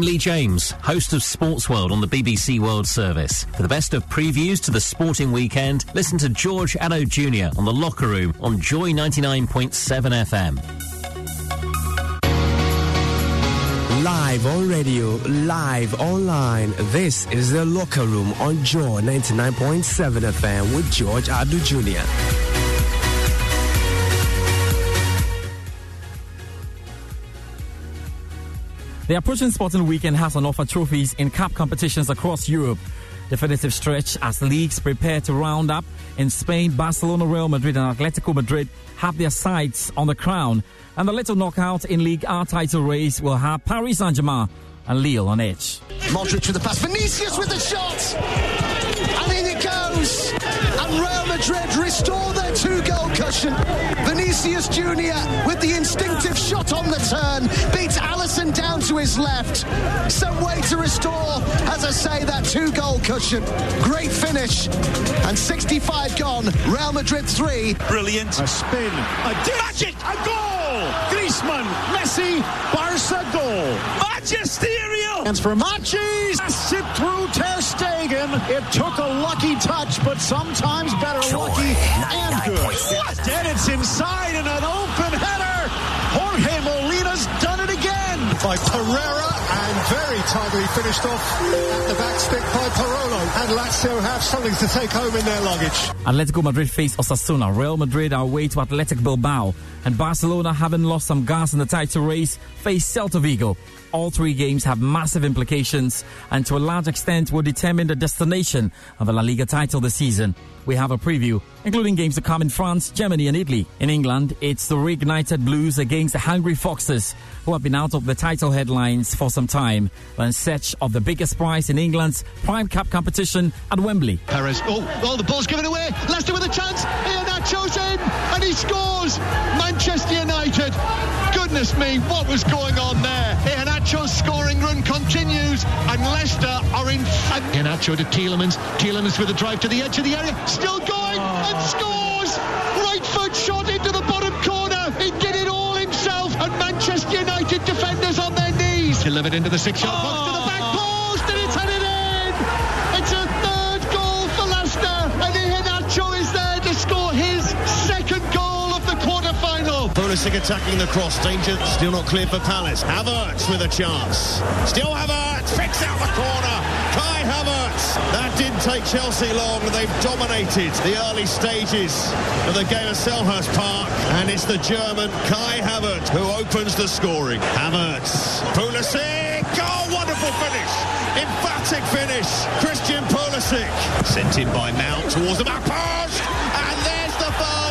I'm Lee James, host of Sports World on the BBC World Service. For the best of previews to the sporting weekend, listen to George Addo Jr. on The Locker Room on Joy 99.7 FM. Live on radio, live online. This is The Locker Room on Joy 99.7 FM with George Addo Jr. The approaching sporting weekend has on offer trophies in cup competitions across Europe. Definitive stretch as leagues prepare to round up. In Spain, Barcelona, Real Madrid, and Atletico Madrid have their sights on the crown. And the little knockout in League R title race will have Paris Saint Germain and Lille on edge. Modric with the pass, Vinicius with the shot! And in it goes! And Real Madrid restore their two goal cushion. Vinicius Jr. with the instinctive shot on the turn beats Alisson down to his left. Some way to restore, as I say, that two goal cushion. Great finish. And 65 gone. Real Madrid 3. Brilliant. A spin. A magic. A goal. Griezmann. Messi. Barca goal. Magisterial. And for Machis. Sip through Ter Stegen. It took a lucky touch, but sometimes better Joy, lucky and good. And it's inside in an open header. Jorge Molina's done it again. By Pereira and very tidily finished off at the back stick by Parolo. And Lazio have something to take home in their luggage. Atletico Madrid face Osasuna. Real Madrid are away to Athletic Bilbao. And Barcelona, having lost some gas in the title race, face Celta Vigo. All three games have massive implications and to a large extent will determine the destination of the La Liga title this season. We have a preview, including games to come in France, Germany, and Italy. In England, it's the reignited Blues against the Hungry Foxes, who have been out of the title headlines for some time, in search of the biggest prize in England's Prime Cup competition at Wembley. Perez. Oh, oh, the ball's given away. Leicester with a chance. Iheanacho's in, and he scores. Manchester United. Goodness me, what was going on there? Iheanacho's scoring run continues, and Leicester are in. Iheanacho to Tielemans. Tielemans with a drive to the edge of the area. Still going and oh. scores. Right foot shot into the bottom corner. He did it all himself, and Manchester United defenders on their knees. Delivered into the six-yard box Pulisic attacking the cross. Danger still not clear for Palace. Havertz with a chance. Still Havertz. Fix out the corner. Kai Havertz. That didn't take Chelsea long. They've dominated the early stages of the game at Selhurst Park. And it's the German Kai Havertz who opens the scoring. Havertz. Pulisic. Oh, wonderful finish. Emphatic finish. Christian Pulisic. Sent in by Mount towards the back post.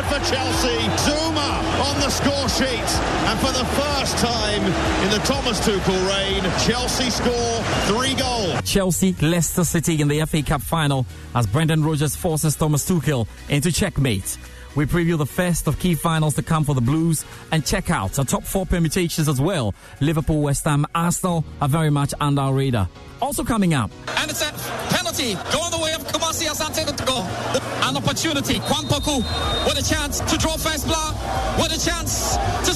For Chelsea. Zouma on the score sheet. And for the first time in the Thomas Tuchel reign, Chelsea score three goals. Chelsea, Leicester City in the FA Cup final as Brendan Rodgers forces Thomas Tuchel into checkmate. We preview the first of key finals to come for the Blues and check out our top four permutations as well. Liverpool, West Ham, Arsenal are very much under our radar. Also coming up. And it's a penalty going the way of Kumasi Asante to go. An opportunity. Kwame Poku with a chance to draw first blood, with a chance to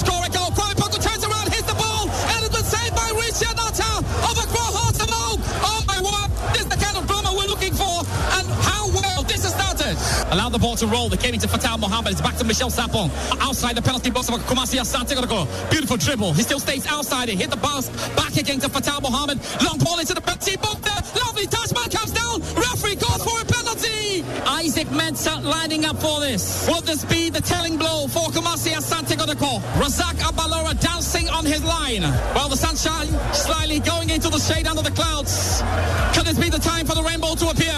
Allow the ball to roll. They came into Fatawu Mohammed. It's back to Michel Sapong. Outside the penalty box of Kumasi Asante. Beautiful dribble. He still stays outside it. Hit the bounce. Back again to Fatawu Mohammed. Long ball into Isaac Mensah lining up for this. Will this be the telling blow for Kumasi Asante Kotoko? Razak Abalora dancing on his line. While the sunshine slightly going into the shade under the clouds. Can this be the time for the rainbow to appear?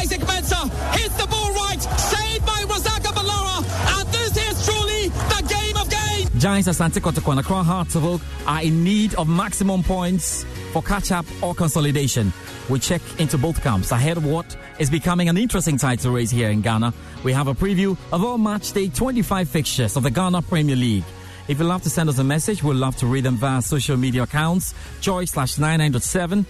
Isaac Mensah hits the ball right. Saved by Razak Abalora. And this is truly the game of games. Giants Asante Kotoko and Accra Hearts of Oak are in need of maximum points for catch up or consolidation. We check into both camps ahead of what is becoming an interesting title race here in Ghana. We have a preview of all match day 25 fixtures of the Ghana Premier League. If you'd love to send us a message, we'd love to read them via social media accounts. Joy slash 99.7,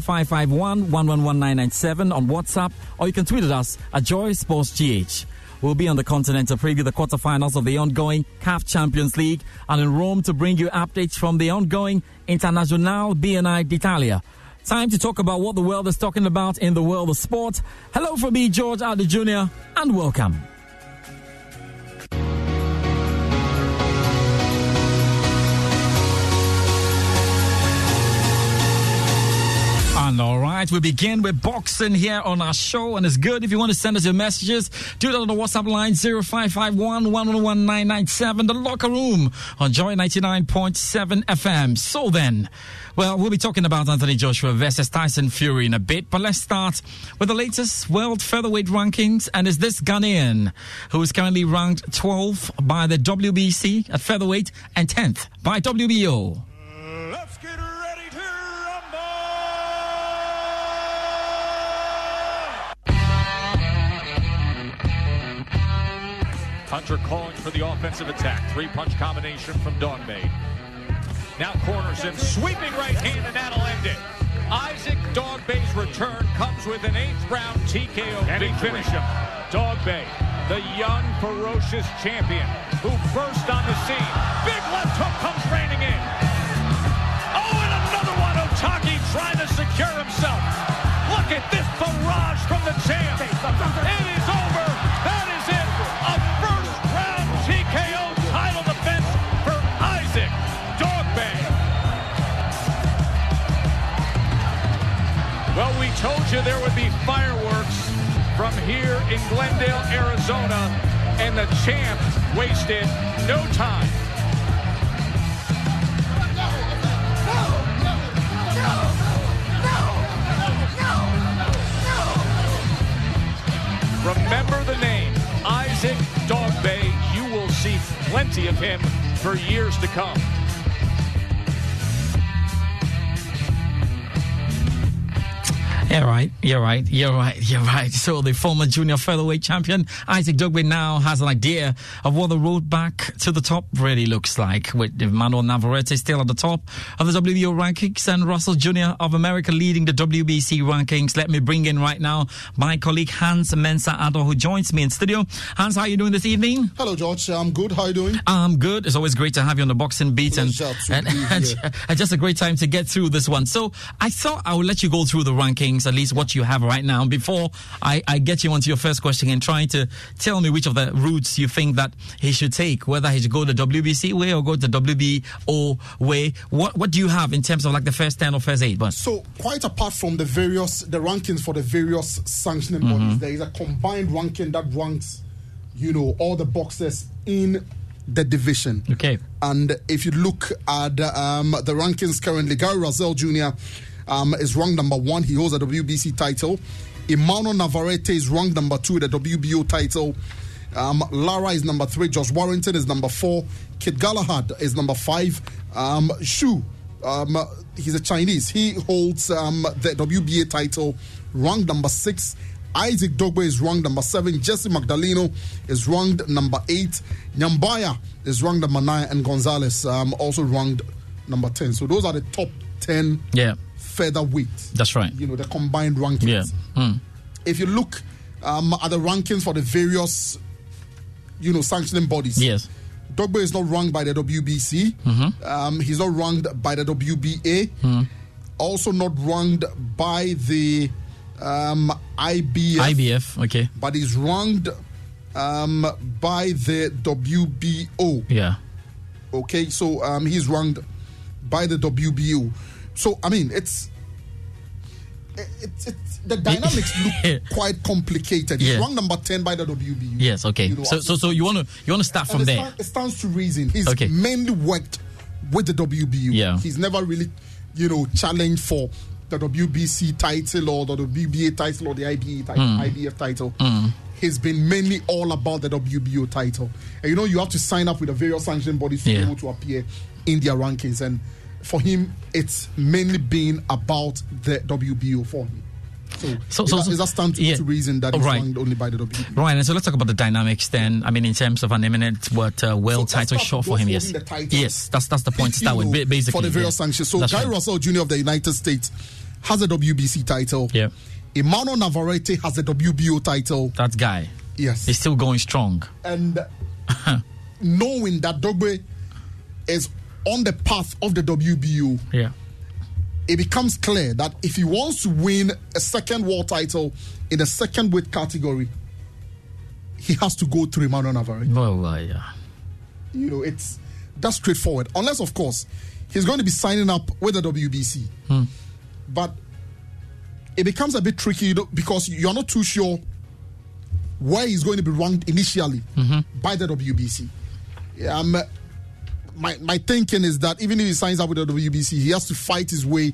0551 111997 on WhatsApp, or you can tweet at us at Joy Sports GH. We'll be on the continent to preview the quarterfinals of the ongoing CAF Champions League and in Rome to bring you updates from the ongoing Internazionali BNL d'Italia. Time to talk about what the world is talking about in the world of sport. Hello from me, George Addo Jr., and welcome. All right, we begin with boxing here on our show, and it's good if you want to send us your messages. Do that on the WhatsApp line 0551 111997, the locker room on Joy 99.7 FM. So then, well, we'll be talking about Anthony Joshua versus Tyson Fury in a bit, but let's start with the latest world featherweight rankings. And is this Ghanaian who is currently ranked 12th by the WBC at featherweight and 10th by WBO? Hunter calling for the offensive attack. Three punch combination from Dogboe. Now corners him, sweeping right hand, and that'll end it. Isaac Dogboe's return comes with an eighth round TKO and he finish him. Dogboe, the young, ferocious champion who burst on the scene. Big left hook comes raining in. Oh, and another one. Otake trying to secure himself. Look at this barrage from the champ. It is over. Told you there would be fireworks from here in Glendale, Arizona, and the champ wasted no time. Remember the name, Isaac Dogboe. You will see plenty of him for years to come. Yeah, right. You're right. You're right. You're right. So the former junior featherweight champion Isaac Dogboe now has an idea of what the road back to the top really looks like. With Manuel Navarrete still at the top of the WBO rankings and Russell Jr. of America leading the WBC rankings. Let me bring in right now my colleague Hans Mensa Addo, who joins me in studio. Hans, how are you doing this evening? Hello, George. I'm good. How are you doing? I'm good. It's always great to have you on the boxing beat and, and, and, and just a great time to get through this one. So I thought I would let you go through the rankings rankings, at least what you have right now, before I, I get you onto your first question and trying to tell me which of the routes you think that he should take, whether he should go the WBC way or go the WBO way. What what do you have in terms of like the first ten or first eight? But So, quite apart from the various the rankings for the various sanctioning Mhm. bodies, there is a combined ranking that ranks, you know, all the boxers in the division. Okay. And if you look at um, the rankings currently, Gary Russell Jr. Um, is ranked number one. He holds a WBC title. Emmanuel Navarrete is ranked number two, the WBO title. Um, Lara is number three. Josh Warrington is number four. Kid Galahad is number five. Um, Xu, um, he's a Chinese. He holds um, the WBA title, ranked number six. Isaac Dogboe is ranked number seven. Jesse Magdaleno is ranked number eight. Nyambayar is ranked number nine. And Gonzalez um, also ranked number 10. So those are the top 10 yeah, featherweight. that's right. You know, the combined rankings. Yeah. Hmm. If you look um, at the rankings for the various, you know, sanctioning bodies. Yes. Dogboe is not ranked by the WBC. Mhm. Um, he's not ranked by the WBA. Hmm. Also not ranked by the um, IBF. IBF. Okay. But he's ranked um, by the WBO. Yeah. Okay, so um, he's ranked by the WBO. So I mean, it's it's, it's the dynamics look quite complicated. He's Yeah. ranked number ten by the WBO. Yes. Okay. You know, so so so you want to you want to start from it, there. stand- it stands to reason. He's Okay. mainly worked with the WBO. Yeah. He's never really, you know, challenged for the WBC title or the WBA title or the IBA title, Mm. IBF title. Mm. He's been mainly all about the WBO title. And you know, you have to sign up with the various sanctioning bodies to Yeah. be able to appear in their rankings. And for him, it's mainly been about the WBO for him. So, So- is so- that, so- is that stand to, yeah. to reason that he's Right. only by the WBO? Right, and so let's talk about the dynamics then. I mean, in terms of an imminent what uh, world So title shot for him. Yes, yes, that's that's the point to start with. know, Basically, for the various yeah. sanctions. So That's Guy right. Russell Jr. of the United States has a WBC title. Yeah. Emmanuel Navarrete has a WBO title. That guy, Yes. he's still going strong. And knowing that Dogboe is on the path of the WBO, Yeah. it becomes clear that if he wants to win a second world title in the second weight category, he has to go through Emmanuel Navarrete. Well, uh, yeah. You know, it's that's straightforward. Unless, of course, he's going to be signing up with the WBC. Hmm. But it becomes a bit tricky because you're not too sure where he's going to be ranked initially Mm-hmm. by the WBC. Um, my, my thinking is that even if he signs up with the WBC, he has to fight his way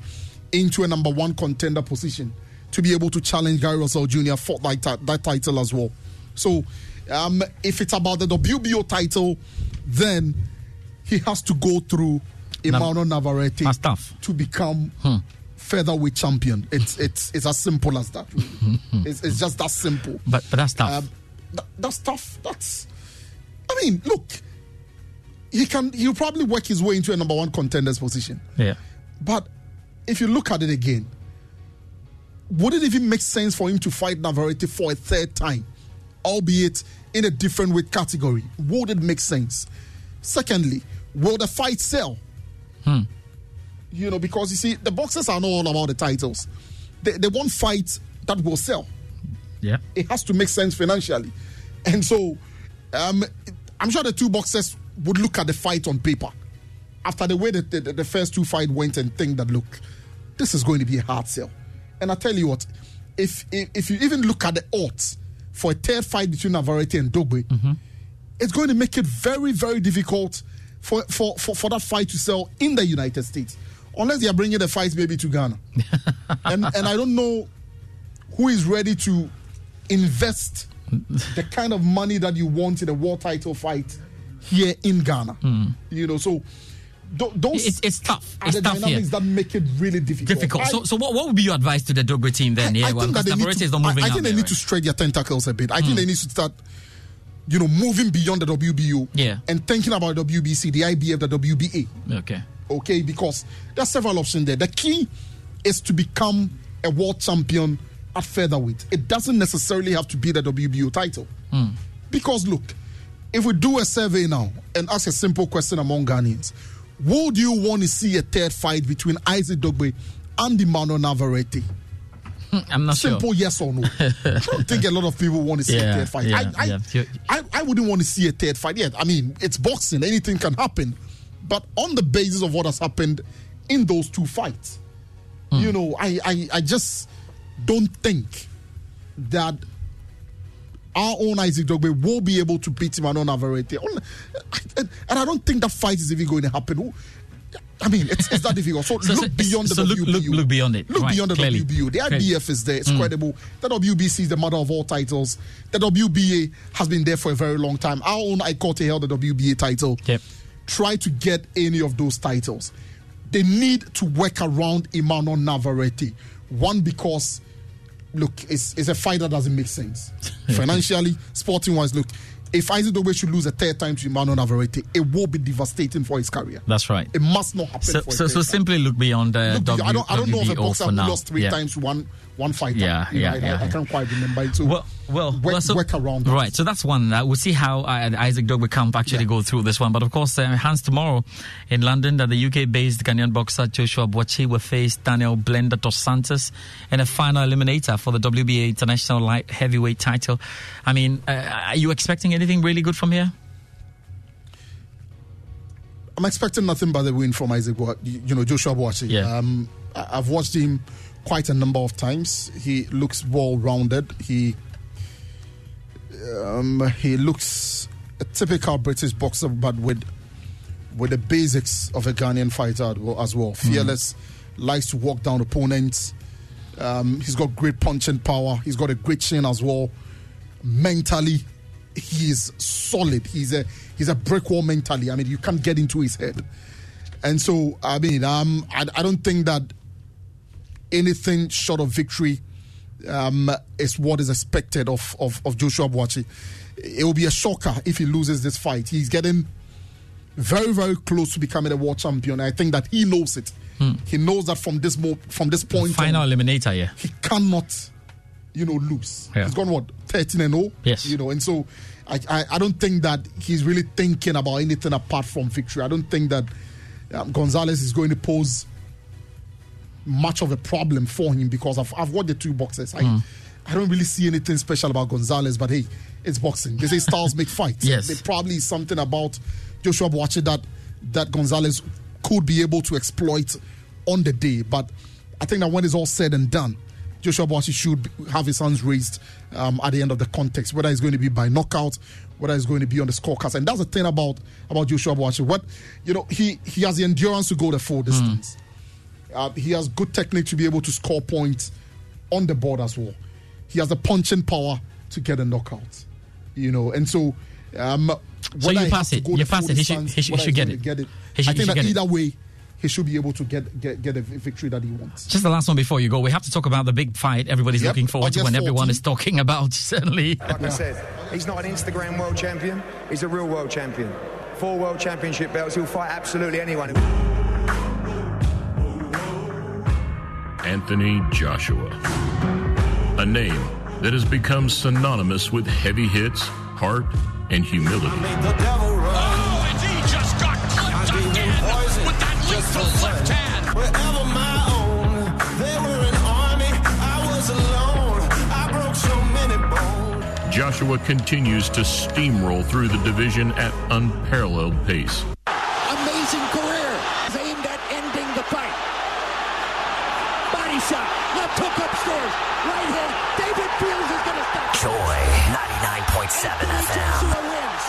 into a number one contender position to be able to challenge Gary Russell Jr. for that, that title as well. So, um, if it's about the WBO title, then he has to go through Emmanuel Navarrete to become Hmm. featherweight champion. It's it's it's as simple as that. really. it's, it's just that simple. But but that's tough. Um, th- that's tough. That's. I mean, look, he can. He'll probably work his way into a number one contender's position. yeah. But if you look at it again, would it even make sense for him to fight Navarrete for a third time, albeit in a different weight category? Would it make sense? Secondly, will the fight sell? Hmm. You know, because you see, the boxers are not all about the titles. They, they want fights that will sell Yeah. it has to make sense financially. And so, um, I'm sure the two boxers would look at the fight on paper after the way that the, the first two fight went and think that look, this is going to be a hard sell. And I tell you what, if if, if you even look at the odds for a third fight between Navarrete and Dogboe, mm-hmm. it's going to make it very very difficult for, for, for, for that fight to sell in the United States, unless they are bringing the fight maybe to Ghana. and and I don't know who is ready to invest the kind of money that you want in a world title fight here in Ghana. You know, so th- those It's, it's tough. It's the tough here. that make it really difficult. Difficult. I- so, so what, what would be your advice to the Dogboe team then? yeah, I well, think that they need to, is not moving I, I think they there, need right? to stretch their tentacles a bit. I think they need to start, you know, moving beyond the WBO Yeah. and thinking about WBC, the IBF, the WBA. Okay. Okay, because there's several options there. The key is to become a world champion at featherweight. It doesn't necessarily have to be the WBO title. Hmm. Because look, if we do a survey now and ask a simple question among Ghanaians, would you want to see a third fight between Isaac Dogboe and Emmanuel Navarrete? I'm not Simple sure. yes or no. I don't think a lot of people want to see Yeah, a third fight. yeah, I, I, yeah. I, I wouldn't want to see a third fight yet. I mean, it's boxing, anything can happen. But on the basis of what has happened in those two fights, Hmm. you know, I, I, I just don't think that our own Isaac Dogboe will be able to beat him on Navarrete. And I don't think that fight is even going to happen. I mean, it's, it's that difficult. So, So- look so- beyond the so look- WBO. look- look beyond it. Look Right, beyond the clearly. WBO. The IBF is there. It's Mm. credible. The WBC is the mother of all titles. The WBA has been there for a very long time. Our own Ike Quartey held the WBA title. Yep. Try to get any of those titles. They need to work around Emmanuel Navarrete. One, because look, it's, it's a fight that doesn't make sense. Financially, sporting wise, look, if Isaac Dogboe should lose a third time to Emmanuel Navarrete, it will be devastating for his career. That's right. It must not happen So, for so, so simply look beyond uh, Look, w, I don't, I don't know if a boxer who lost three Yeah. times one one fighter. Yeah, know, yeah, I, yeah, I, I can't quite remember it. So Well, well, work, well, so, work around. it. Right, so that's one. Uh, we'll see how uh, Isaac Dogboe camp actually go through this one. But of course, uh, hands tomorrow in London that the UK-based Ghanaian boxer Joshua Buatsi will face Daniel Blender dos Santos in a final eliminator for the WBA International Light Heavyweight title. I mean, uh, are you expecting anything really good from here? I'm expecting nothing but a win from Isaac, you know, Joshua Buatsi. Yeah. Um, I've watched him quite a number of times. He looks well rounded. He um, he looks a typical British boxer, but with with the basics of a Ghanaian fighter as well- well. Fearless, likes to walk down opponents. Um, he's got great punching power. He's got a great chin as well. Mentally, he's solid. He's a he's a brick wall mentally. I mean, you can't get into his head. And so, I mean, um, I, I don't think that anything short of victory um, is what is expected of, of, of Joshua Buatsi. It will be a shocker if he loses this fight. He's getting very, very close to becoming a world champion. I think that he knows it. He knows that from this mo- from this point Final on, eliminator, yeah. he cannot, you know, lose. Yeah. He's gone what thirteen and zero. Yes. you know, and so I, I I don't think that he's really thinking about anything apart from victory. I don't think that um, Gonzalez is going to pose much of a problem for him because I've, I've watched the two boxes. I, Hmm. I don't really see anything special about Gonzalez, but hey, it's boxing. They say styles make fights. Yes. There probably is something about Joshua Buatsi that that Gonzalez could be able to exploit on the day. But I think that when it's all said and done, Joshua Buatsi should have his hands raised um, at the end of the context, whether it's going to be by knockout, whether it's going to be on the scorecards. And that's the thing about about Joshua Buatsi. What you know, he he has the endurance to go the full distance. Uh, he has good technique to be able to score points on the board as well. He has the punching power to get a knockout. You know, and so um, So you he pass it. You pass it. He should- he should- he should get it. get it. He should- I he think should that get it. either way, he should be able to get get get a victory that he wants. Just the last one before you go. We have to talk about the big fight everybody's Yep, looking forward to August and everyone is talking about, certainly. Like I said, he's not an Instagram world champion. He's a real world champion. Four world championship belts. He'll fight absolutely anyone. Anthony Joshua. A name that has become synonymous with heavy hits, heart, and humility. Oh, and he just got clipped again with that lethal left hand. Wherever my own, they were an army. I was alone. I broke so many bones. Joshua continues to steamroll through the division at unparalleled pace. Amazing career. He's aimed at ending the fight. Body shot. Left hook upstairs. Right hand. David Fields is going to stop. Joy 99.7 FM. wins.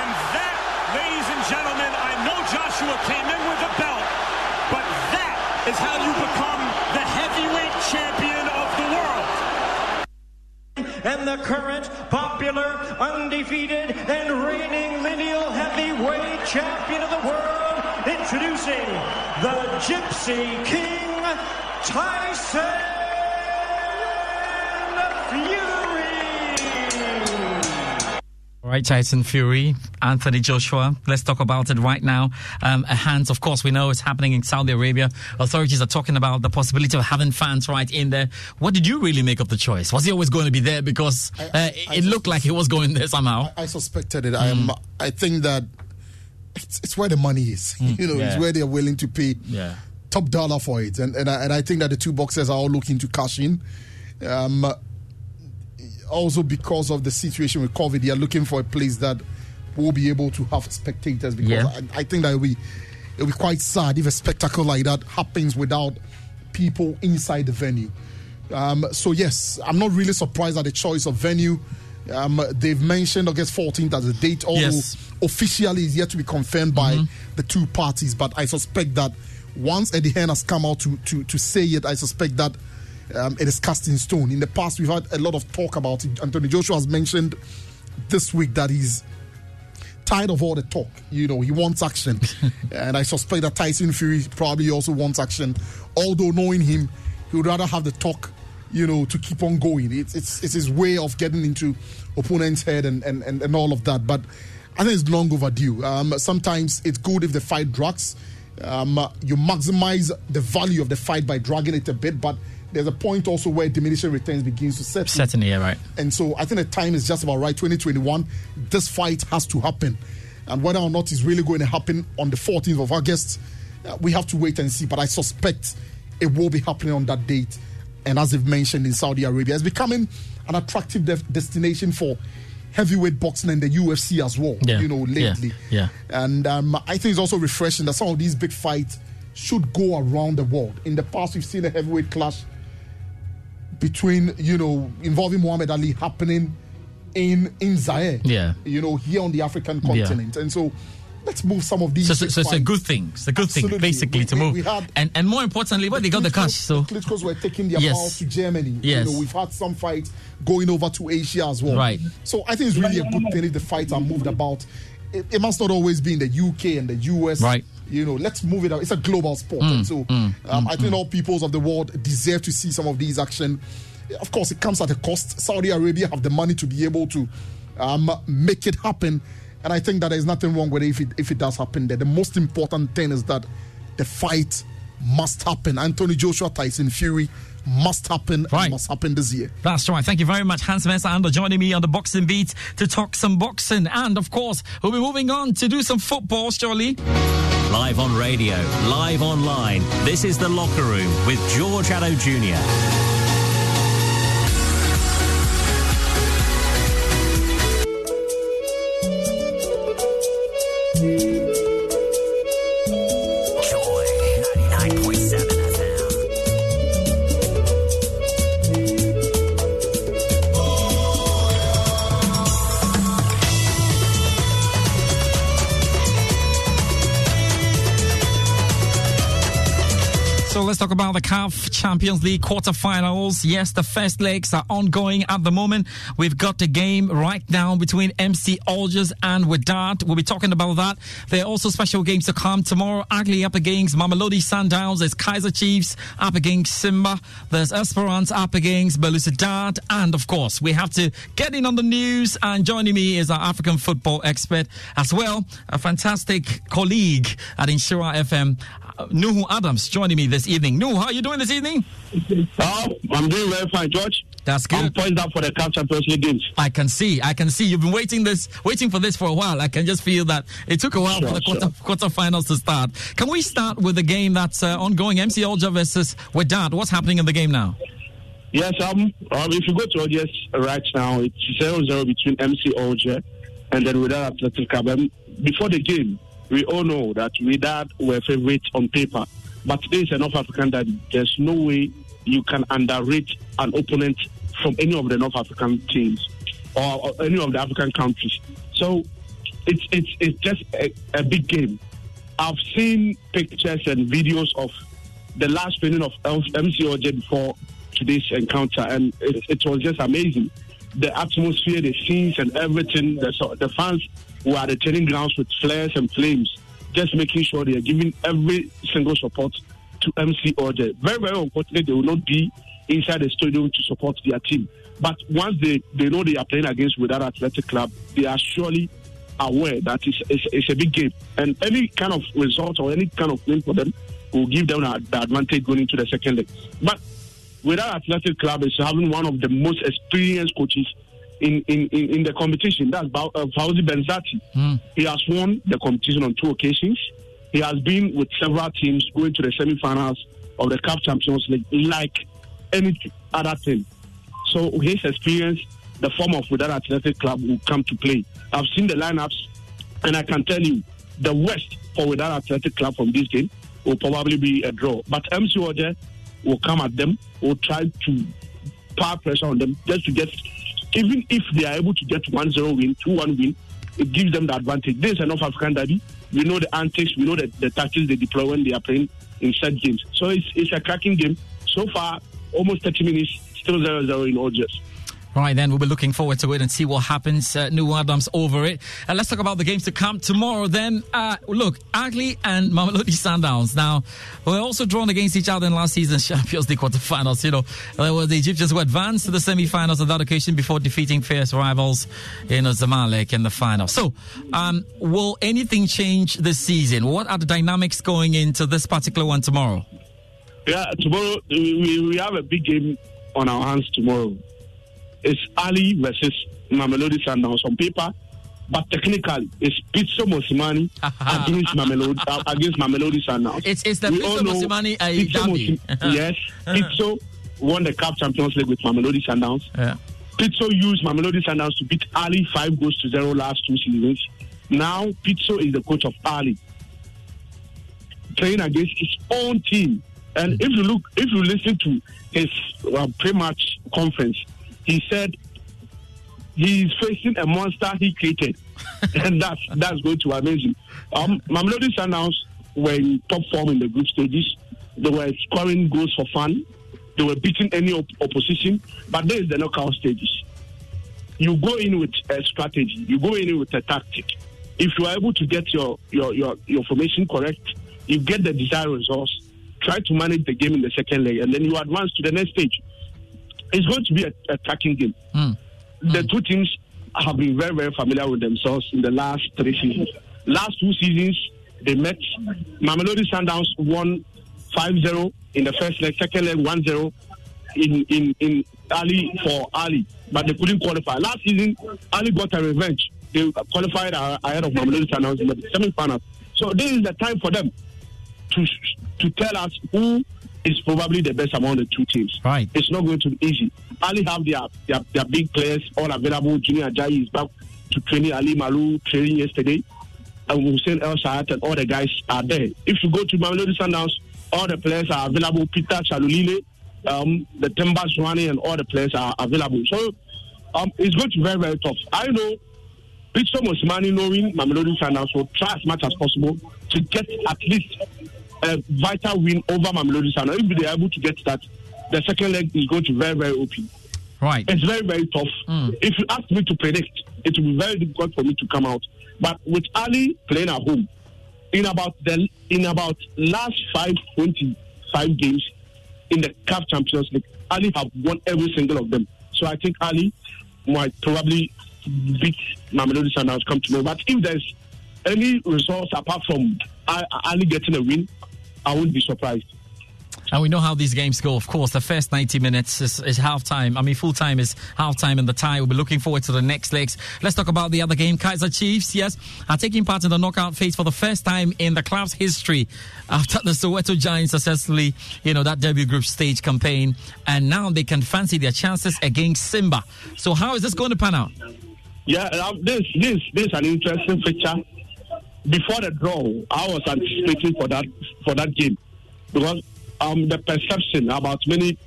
And that, ladies and gentlemen, I know Joshua came in with a belt, but that is how you become the heavyweight champion of the world. And the current popular, undefeated, and reigning lineal heavyweight champion of the world, introducing the Gypsy King, Tyson Fury. All right, Tyson Fury, Anthony Joshua. Let's talk about it right now. Um, a hands, of course, we know it's happening in Saudi Arabia. Authorities are talking about the possibility of having fans right in there. What did you really make of the choice? Was he always going to be there? Because uh, it looked like he was going there somehow. I suspected it. I am. I think that it's, it's where the money is. you know, it's where they're willing to pay Yeah. top dollar for it, and and I, and I think that the two boxers are all looking to cash in. Um, also because of the situation with COVID, they are looking for a place that will be able to have spectators. Because Yeah. I, I think that be it'll be quite sad if a spectacle like that happens without people inside the venue. Um, so yes, I'm not really surprised at the choice of venue. Um, they've mentioned August 14th as a date, although Yes. officially is yet to be confirmed by the two parties. But I suspect that once Eddie Hearn has come out to to, to say it, I suspect that um, it is cast in stone. In the past, we've had a lot of talk about it. Anthony Joshua has mentioned this week that he's tired of all the talk. You know, he wants action. and I suspect that Tyson Fury probably also wants action. Although knowing him, he would rather have the talk, you know, to keep on going. It's it's, it's his way of getting into opponent's head and, and, and, and all of that. But I think it's long overdue. Um, sometimes it's good if the fight drags. Um, you maximize the value of the fight by dragging it a bit, but there's a point also where diminishing returns begins to set in. Certainly, yeah, right. And so I think the time is just about right. 2021, this fight has to happen. And whether or not it's really going to happen on the 14th of August, uh, we have to wait and see. But I suspect it will be happening on that date. And as they've mentioned in Saudi Arabia, it's becoming an attractive def- destination for heavyweight boxing and the UFC as well, Yeah, you know, yeah, lately. yeah. And um, I think it's also refreshing that some of these big fights should go around the world. In the past, we've seen a heavyweight clash between, you know, involving Muhammad Ali happening in in Zaire. Yeah. You know, here on the African Yeah. continent. And so let's move some of these. So, so, so it's a good thing. It's a good thing, basically, We- to we- move. we had- and and more importantly, well, they got the cash. So The Klitschko's were taking their Yes. balls to Germany. Yes. You know, we've had some fights going over to Asia as well. Right. So I think it's really a good thing if the fights are moved about. It, it must not always be in the UK and the US. Right. You know, let's move it out. It's a global sport. Mm, and so mm, um, mm, I think all peoples of the world deserve to see some of these action. Of course, it comes at a cost. Saudi Arabia have the money to be able to um, make it happen. And I think that there's nothing wrong with it if it, if it does happen there. The most important thing is that the fight must happen. Anthony Joshua, Tyson Fury must happen. Right. Must happen this year. That's right. Thank you very much, Hans Mensa Addo, joining me on the Boxing Beat to talk some boxing. And of course, we'll be moving on to do some football, surely. Live on radio, live online. This is The Locker Room with George Addo Jr. let's talk about the CAF Champions League quarterfinals. Yes, the first legs are ongoing at the moment. We've got a game right now between MC Algiers and Wydad. We'll be talking about that. There are also special games to come tomorrow. Agli up against Mamelodi Sundowns. There's Kaiser Chiefs up against Simba. There's Esperance up against Belouizdad. And of course, we have to get in on the news. And joining me is our African football expert as well, a fantastic colleague at Insura FM, Nuhu Adams, joining me this evening. Nuhu, how are you doing this evening? Oh, I'm doing very fine, George. That's good. I'm poised up for the CAF Champions League games. I can see, I can see. You've been waiting this, waiting for this for a while. I can just feel that it took a while Sure, for the quarter, sure. quarterfinals to start. Can we start with the game that's uh, ongoing? MC Alger versus Wydad. What's happening in the game now? Yes, um, um, if you go to Algiers right now, it's 0 0 between MC Alger and then Wydad Athletic Club. Um, before the game, we all know that Wydad were favourites on paper. But today is a North African that there's no way you can underrate an opponent from any of the North African teams or, or any of the African countries. So it's it's it's just a, a big game. I've seen pictures and videos of the last training of MC Oje before today's encounter, and it, it was just amazing. The atmosphere, the scenes, and everything. The, the fans were are the training grounds with flares and flames, just making sure they are giving every single support to MC Oje. Very, very unfortunately, they will not be inside the stadium to support their team. But once they, they know they are playing against Wydad Athletic Club, they are surely aware that it's, it's, it's a big game. And any kind of result or any kind of win for them will give them the the advantage going into the second leg. But Wydad Athletic Club is having one of the most experienced coaches in, in, in, in the competition. That's Ba- uh, Faouzi Benzarti. He has won the competition on two occasions. He has been with several teams going to the semi-finals of the CAF Champions League like any other team. So his experience, the form of Wydad Athletic Club will come to play. I've seen the lineups, and I can tell you the worst for Wydad Athletic Club from this game will probably be a draw. But MC Oje will come at them, will try to power pressure on them just to get, even if they are able to get 1 0 win, 2 1 win, it gives them the advantage. This is enough African Derby. We know the antics, we know the, the tactics they deploy when they are playing in set games. So it's, it's a cracking game. So far, almost 30 minutes, still 0 0 in all just. Right then, we'll be looking forward to it and see what happens. Uh, Nuhu Adams over it. Uh, let's talk about the games to come tomorrow. Then, uh, look, Agli and Mamelodi Sundowns. Now, we're also drawn against each other in last season's Champions League quarterfinals. You know, there were the Egyptians who advanced to the semi-finals on that occasion before defeating fierce rivals, in Zamalek in the final. So, um, will anything change this season? What are the dynamics going into this particular one tomorrow? Yeah, tomorrow we, we have a big game on our hands tomorrow. It's Ali versus Mamelodi Sundowns on paper, but technically it's Pitso Mosimane against Mamelodi uh, against Mamelodi Sundowns. It's it's the We know Mosimane uh. Mosim- yes, Pitso won the CAF Champions League with Mamelodi Sundowns. Yeah. Pitso used Mamelodi Sundowns to beat Ali five goals to zero last two seasons. Now Pitso is the coach of Ali, playing against his own team. And if you look, if you listen to his uh, pre-match conference, he said he's facing a monster he created, and that's that's going to be amazing. Um, Mamelodi Sundowns were in top form in the group stages. They were scoring goals for fun. They were beating any op- opposition. But there is the knockout stages. You go in with a strategy. You go in with a tactic. If you are able to get your your your, your formation correct, you get the desired results. Try to manage the game in the second leg, and then you advance to the next stage. It's going to be a, a tracking game. Hmm. The two teams have been very, very familiar with themselves in the last three seasons. Last two seasons, they met. Mamelodi Sundowns won 5-0 in the first leg, second leg 1-0 in, in, in Ali for Ali, but they couldn't qualify. Last season, Ali got a revenge. They qualified ahead of Mamelodi Sundowns in the semi-final. So this is the time for them to to tell us who is probably the best among the two teams. Right. It's not going to be easy. Ali have their their, their big players all available. Junior Ajayi is back to training. Ali Maaloul training yesterday. And Hussein El Sayat and all the guys are there. If you go to Mamelodi Sundowns, all the players are available. Peter Shalulile, um, the Themba Zwane and all the players are available. So um, it's going to be very, very tough. I know Pitso Mosimane knowing Mamelodi Sundowns will try as much as possible to get at least a vital win over Mamelodi Sundowns. If they are able to get that, the second leg is going to be very, very open. Right. It's very, very tough. Hmm. If you ask me to predict, it will be very difficult for me to come out. But with Ali playing at home, in about the in about last five twenty five games in the CAF Champions League, Ali have won every single of them. So I think Ali might probably beat Mamelodi Sundowns come tomorrow. But if there's any results apart from Ali getting a win, I wouldn't be surprised. And we know how these games go. Of course, the first 90 minutes is, is half time. I mean, full time is half time in the tie. We'll be looking forward to the next legs. Let's talk about the other game. Kaiser Chiefs, yes, are taking part in the knockout phase for the first time in the club's history after the Soweto Giants successfully, you know, that debut group stage campaign. And now they can fancy their chances against Simba. So, how is this going to pan out? Yeah, uh, this this this is an interesting picture. Before the draw, I was anticipating for that for that game because um, the perception about many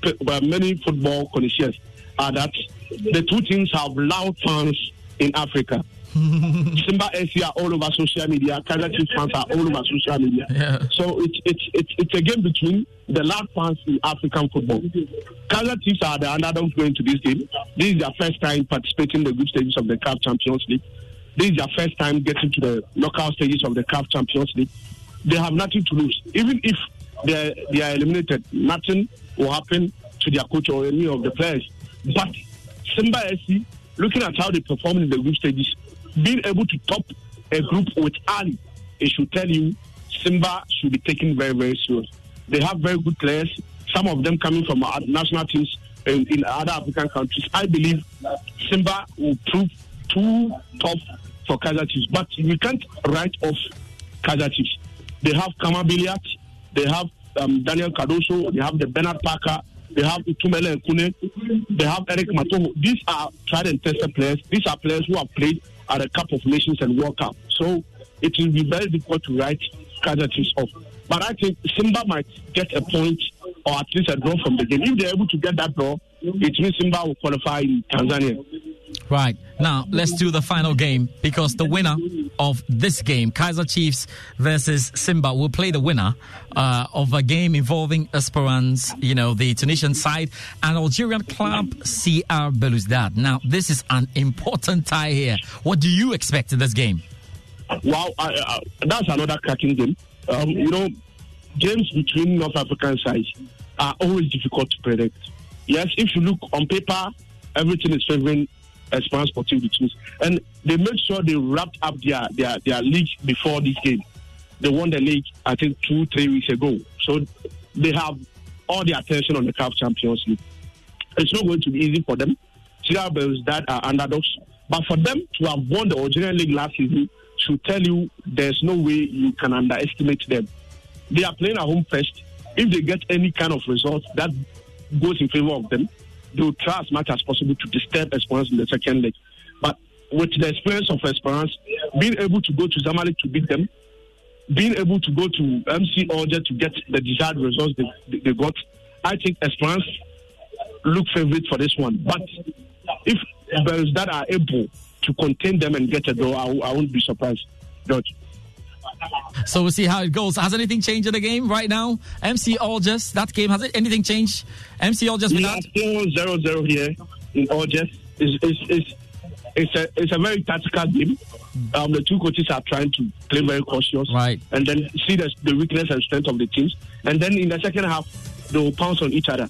many football connoisseurs are that the two teams have loud fans in Africa. Simba SC are all over social media. Kaiser Chiefs fans are all over social media. So it's it's it's it's a game between the loud fans in African football. Kaiser Chiefs are the underdogs going to this game. This is their first time participating in the group stages of the CAF Champions League. This is their first time getting to the knockout stages of the CAF Champions League. They have nothing to lose. Even if they they are eliminated, nothing will happen to their coach or any of the players. But Simba SC, looking at how they performed in the group stages, being able to top a group with Ali, it should tell you Simba should be taken very, very serious. They have very good players, some of them coming from national teams in, in other African countries. I believe Simba will prove too tough for Kaiser Chiefs. But we can't write off Kaiser Chiefs. They have Khama Billiat, they have um, Daniel Cardoso, they have the Bernard Parker, they have Itumeleng Khune, they have Eric Mathoho. These are tried and tested players. These are players who have played at the Cup of Nations and World Cup. So it will be very difficult to write Kaiser Chiefs off. But I think Simba might get a point or at least a draw from the game. If they're able to get that draw, it means Simba will qualify in Tanzania. Right. Now, let's do the final game because the winner of this game, Kaiser Chiefs versus Simba, will play the winner uh, of a game involving Esperance, you know, the Tunisian side, and Algerian club CR Belouizdad. Now, this is an important tie here. What do you expect in this game? Wow, that's another cracking game. Um, you know, games between North African sides are always difficult to predict. Yes, if you look on paper, everything is favoring Esperance Sportive. And they made sure they wrapped up their, their, their league before this game. They won the league, I think, two, three weeks ago. So they have all the attention on the CAF Champions League. It's not going to be easy for them. CR Belouizdad are underdogs. But for them to have won the Algerian League last season should tell you there's no way you can underestimate them. They are playing at home first. If they get any kind of result that goes in favor of them, they will try as much as possible to disturb Esperance in the second leg. But with the experience of Esperance, being able to go to Zamalek to beat them, being able to go to MC Alger to get the desired results they, they got, I think Esperance look favorite for this one. But if Belouizdad are able to contain them and get a draw, I, I won't be surprised, George. So we'll see how it goes. Has anything changed in the game right now? MC Alger, that game, has it anything changed? MC Alger We are still zero zero here in Algiers. It's, it's, it's, it's, a, it's a very tactical game. Um, the two coaches are trying to play very cautious. Right. And then see the, the weakness and strength of the teams. And then in the second half, they will pounce on each other.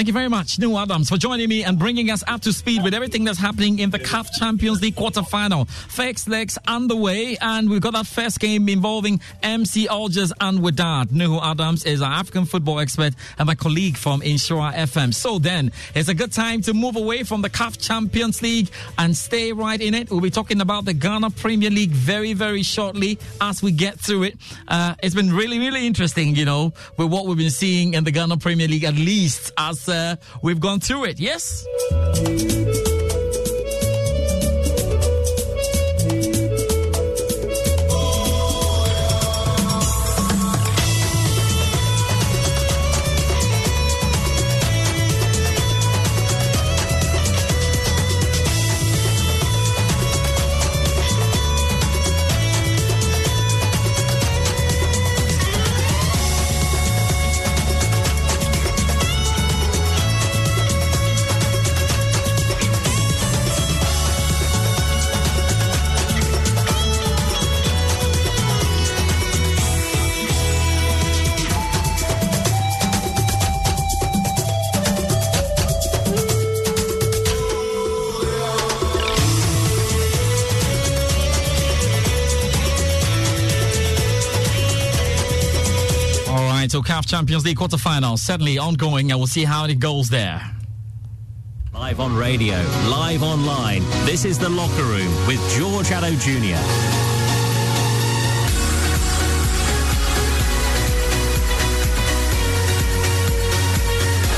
Thank you very much, Nuhu Adams, for joining me and bringing us up to speed with everything that's happening in the CAF Champions League quarterfinal. First legs underway, and we've got that first game involving MC Algiers and Wydad. Nuhu Adams is our African football expert and my colleague from Insura FM. So then, it's a good time to move away from the CAF Champions League and stay right in it. We'll be talking about the Ghana Premier League very, very shortly as we get through it. Uh, it's been really, really interesting, you know, with what we've been seeing in the Ghana Premier League, at least as uh, we've gone through it. Yes? Right, so CAF Champions League quarterfinals certainly ongoing, and we'll see how it goes there. Live on radio, live online. This is The Locker Room with George Addo Jr.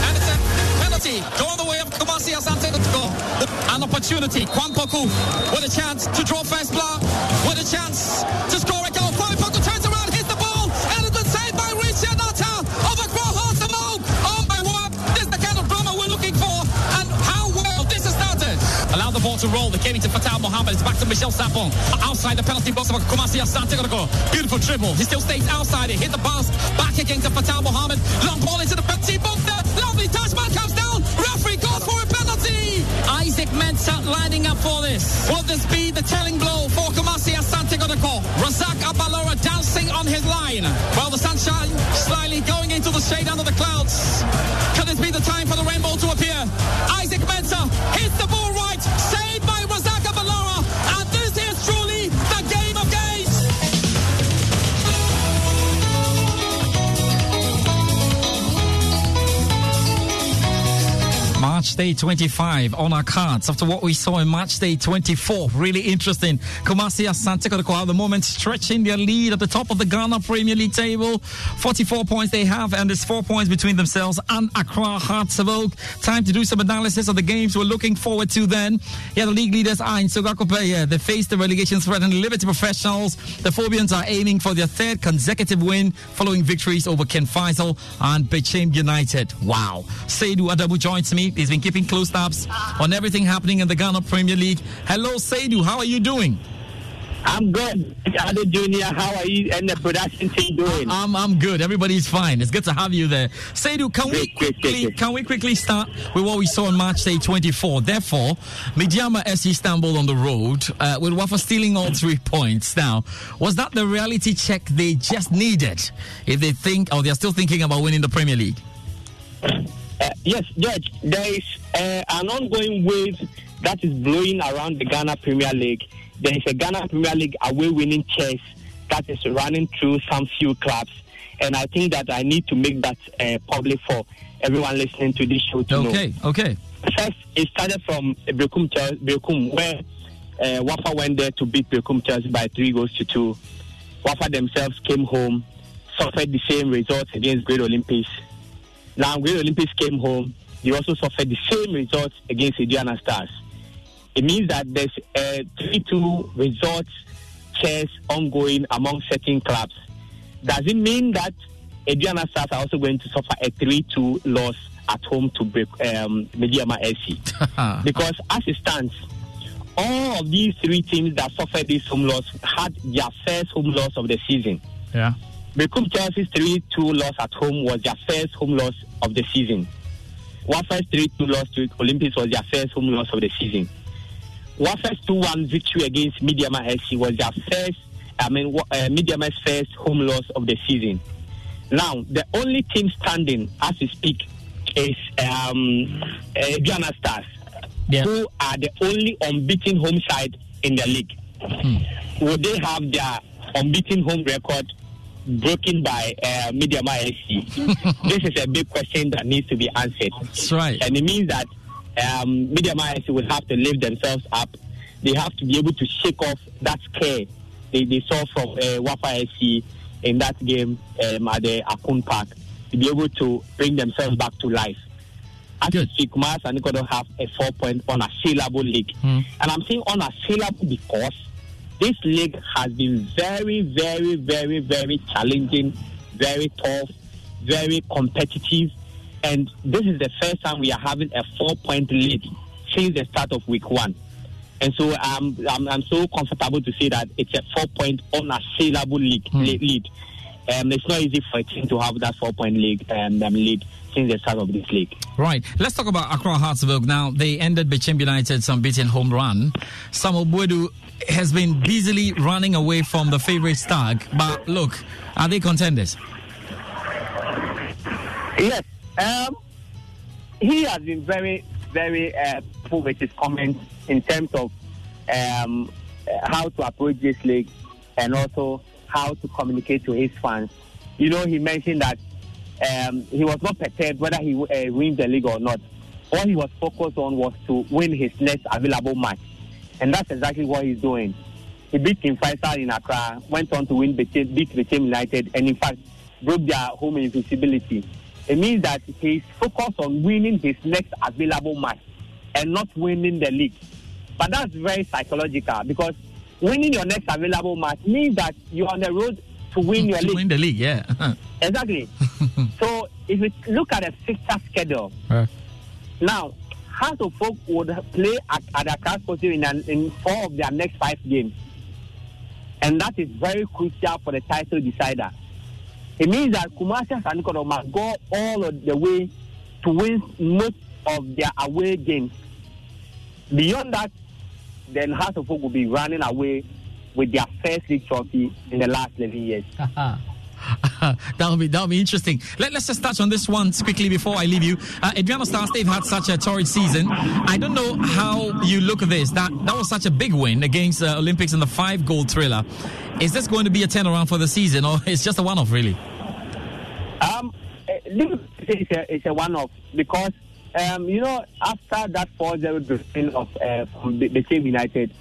And it's a penalty. Go the way of Kumasi Asante to go. An opportunity. Kwame Poku with a chance to draw first blood. Came into Fatawu Mohammed. It's back to Michel Sapon. Outside the penalty box of Kumasi Asante. Gonna go. Beautiful dribble. He still stays outside it. Hit the pass. Back again to Fatawu Mohammed. Long ball into the penalty box. Lovely touch. Man comes down. Referee calls for a penalty. Isaac Mensah lining up for this. Will this be the telling blow for Kumasi Asante Kotoko? Razak Abalora dancing on his line. While the sunshine slightly going into the shade under the clouds. Could this be the time match day 25 on our cards after what we saw in match day 24. Really interesting. Kumasi Asante Kotoko at the moment stretching their lead at the top of the Ghana Premier League table. 44 points they have, and there's four points between themselves and Accra Hearts of Oak. Time to do some analysis of the games we're looking forward to then. Yeah, the league leaders are in Sogakope. Yeah, they face the relegation threat and Liberty Professionals. The Phobians are aiming for their third consecutive win following victories over King Faisal and Bechem United. Wow. Seidu Adamu joins me. He's been keeping close tabs on everything happening in the Ghana Premier League. Hello, Seidu. How are you doing? I'm good. Addo Junior, how are you and the production team doing? I'm I'm good. Everybody's fine. It's good to have you there. Seidu, can we quickly can we quickly start with what we saw on March day 24? Therefore, Medeama SC Istanbul on the road uh, with Wafa stealing all three points. Now, was that the reality check they just needed? If they think or they're still thinking about winning the Premier League? Uh, yes, Judge, there is uh, an ongoing wave that is blowing around the Ghana Premier League. There is a Ghana Premier League away winning chase that is running through some few clubs. And I think that I need to make that uh, public for everyone listening to this show to know. Okay, okay. First, it started from Berekum, Berekum where uh, Wafa went there to beat Berekum Chelsea by three goals to two. Wafa themselves came home, suffered the same results against Great Olympics. Now, Great Olympics came home, they also suffered the same results against Aduana Stars. It means that there's a 3 2 result chess ongoing among certain clubs. Does it mean that Aduana Stars are also going to suffer a 3 2 loss at home to break, um, Medeama SC? because as it stands, all of these three teams that suffered this home loss had their first home loss of the season. Yeah. Berekum Chelsea's 3 2 loss at home was their first home loss of the season. Wafa's 3 2 loss to Olympics was their first home loss of the season. Wafa's 2 1 victory against Medeama SC was their first, I mean, uh, Medeama's first home loss of the season. Now, the only team standing as we speak is um, uh, Ghana Stars, who are the only unbeaten home side in the league. Would they have their unbeaten home record broken by uh, Medeama SC? this is a big question that needs to be answered. That's right. And it means that um, Medeama SC will have to lift themselves up. They have to be able to shake off that scare they, they saw from uh, Wafa SC in that game um, at the Akoon Park to be able to bring themselves back to life. As we speak, Kumasi and Nikodo have a four point unassailable league. And I'm saying unassailable because this league has been very, very, very, very challenging, very tough, very competitive. And this is the first time we are having a four point lead since the start of week one. And so I'm, I'm, I'm so comfortable to say that it's a four point unassailable league, le- lead. Um, it's not easy for a team to have that four point league um, um, lead since the start of this league. Right. Let's talk about Accra Oak now. They ended Bechem United's unbeaten home run. Samuel Boadu has been busily running away from the favorite stag. But look, are they contenders? Yes. Um, he has been very, very uh, full with his comments in terms of um, how to approach this league and also how to communicate to his fans. You know, he mentioned that um, he was not prepared whether he uh, wins the league or not. All he was focused on was to win his next available match. And that's exactly what he's doing. He beat King Faisal in Accra, went on to win beat Bechem United, and in fact broke their home invisibility. It means that he's focused on winning his next available match and not winning the league. But that's very psychological because winning your next available match means that you're on the road to win your to league. win the league, yeah. Exactly. so if you look at the fixture schedule, now Hearts of Oak would play at, at Accra Sports in, an, in four of their next five games. And that is very crucial for the title decider. It means that Kumasi Asante Kotoko must go all the way to win most of their away games. Beyond that, then Hearts of Oak will be running away with their first league trophy in the last 11 years. that'll be that'll be interesting. Let, us just touch on this once quickly before I leave you. Uh, Aduana Stars, they've had such a torrid season. I don't know how you look at this. That that was such a big win against uh, Olympics in the five goal thriller. Is this going to be a turnaround for the season, or it's just a one off, really? Um, eh, is a, it's a one-off because um, you know, after that 4-0 defeat of the, the team United,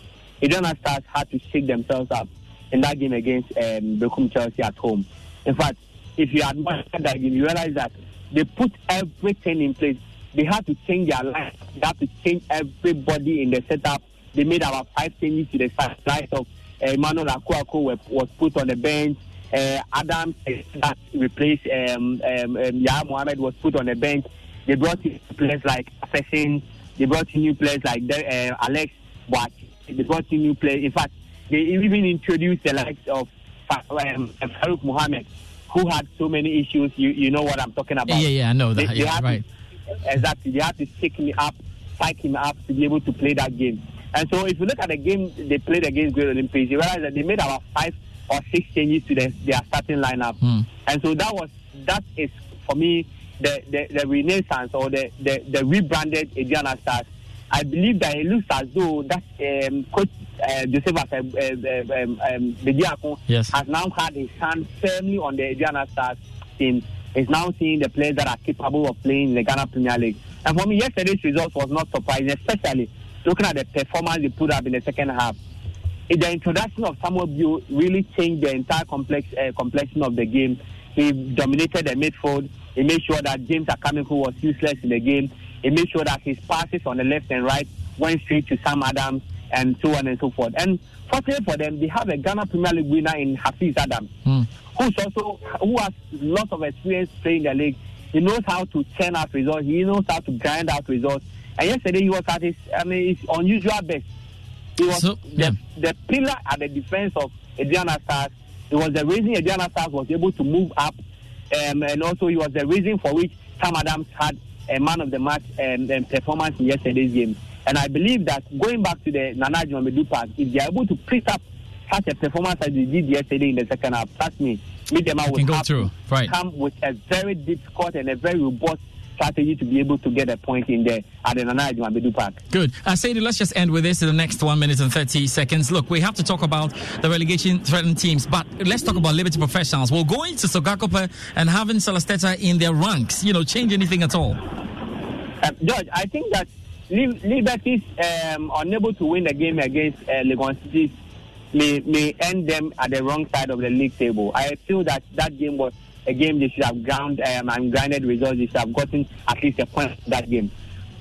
Indiana Stars had to shake themselves up in that game against um, Berekum Chelsea at home. In fact, if you admire that you realize that they put everything in place. They had to change their line. They had to change everybody in the setup. They made about five changes to the side. Of uh, Emmanuel Akuako was, put on the bench. Uh, Adam that replaced um, um, um, Mohammed was put on the bench. They brought in players like Session. They brought in new players like uh, Alex Boak. They brought in new players. In fact, they even introduced the likes of um, Farouk Mohammed, who had so many issues. You you know what I'm talking about. Yeah, yeah, I know that. They, they yeah, had right. To, exactly. They had to shake me up, spike him up to be able to play that game. And so, if you look at the game they played against Great Olympics, you realize that they made about five or six changes to their, their starting lineup. Hmm. And so that was that is for me the the, the renaissance or the, the, the rebranded Aduana Stars. I believe that it looks as though that um, coach uh, Joseph uh, um, um, Bediako Yes. has now had his hand firmly on the Aduana Stars team. Is now seeing the players that are capable of playing in the Ghana Premier League. And for me, yesterday's result was not surprising, especially looking at the performance they put up in the second half. The introduction of Samuel Bio really changed the entire complex uh, complexion of the game. He dominated the midfield. He made sure that James Akamiku was useless in the game. He made sure that his passes on the left and right went straight to Sam Adams and so on and so forth. And fortunately for them, they have a Ghana Premier League winner in Hafiz Adams, who's also who has lots of experience playing the league. He knows how to turn out results. He knows how to grind out results. And yesterday he was at his, I mean, his unusual best. He was the, the pillar at the defense of Aduana Stars. It was the reason Aduana Stars was able to move up, um, and also he was the reason for which Sam Adams had a man of the match um, um, performance in yesterday's game. And I believe that going back to the Nana Medu Park, if they are able to pick up such a performance as they did yesterday in the second half, trust me, Medeama will go through. Right. come with a very difficult and a very robust strategy to be able to get a point in there at the Nana Medu Park. Good. Uh, Sadie, let's just end with this in the next one minute and 30 seconds. Look, we have to talk about the relegation threatened teams, but let's talk about Liberty Professionals. Will going to Sogakope and having Sellas Tetteh in their ranks, you know, change anything at all? Um, George, I think that Lib- Liberty's um, unable to win the game against uh, Legon City may, may end them at the wrong side of the league table. I feel that that game was a game they should have ground um, and grinded results. They should have gotten at least a point in that game.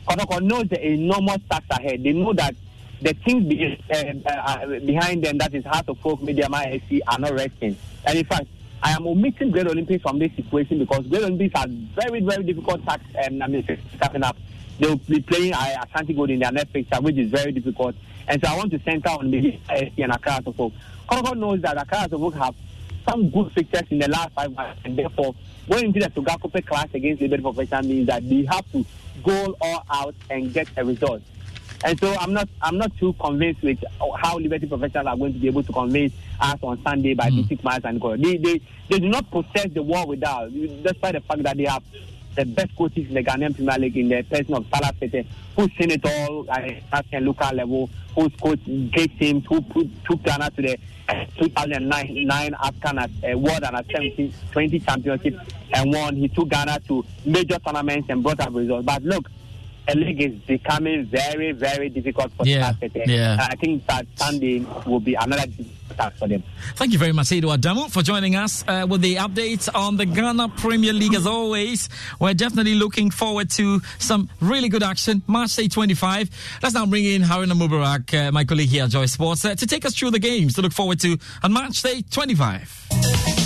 Kotoko knows the enormous task ahead. They know that the teams be, uh, uh, behind them, that is Heart of Oak, Media SC, are not resting. And in fact, I am omitting Great Olympics from this situation because Great Olympics are very, very difficult task um, I mean, coming up. They'll be playing uh, Ashanti Gold in their next fixture, which is very difficult. And so I want to center on maybe SC and Accra Folk. Kotoko knows that Accra Folk have some good fixtures in the last five months, and therefore going into the Sogakope class against Liberty Professional means that they have to go all out and get a result. And so I'm not I'm not too convinced with how Liberty Professionals are going to be able to convince us on Sunday by mm. six miles and goal. They, they they do not possess the war without, despite the fact that they have the best coaches in the Ghanaian Premier League in the person of Sellas Tetteh, who's seen it all at national local level, who's coached great teams, who put, took Ghana to the 2009 nine African uh, World Under 17, 20 Championship and won. He took Ghana to major tournaments and brought up results. But look, a league is becoming very, very difficult for Yeah, yeah. I think that Sunday will be another task for them. Thank you very much, Edo Adamu, for joining us uh, with the updates on the Ghana Premier League. As always, we're definitely looking forward to some really good action. March Day 25. Let's now bring in Haruna Mubarak, uh, my colleague here at Joy Sports, uh, to take us through the games to look forward to on March Day 25.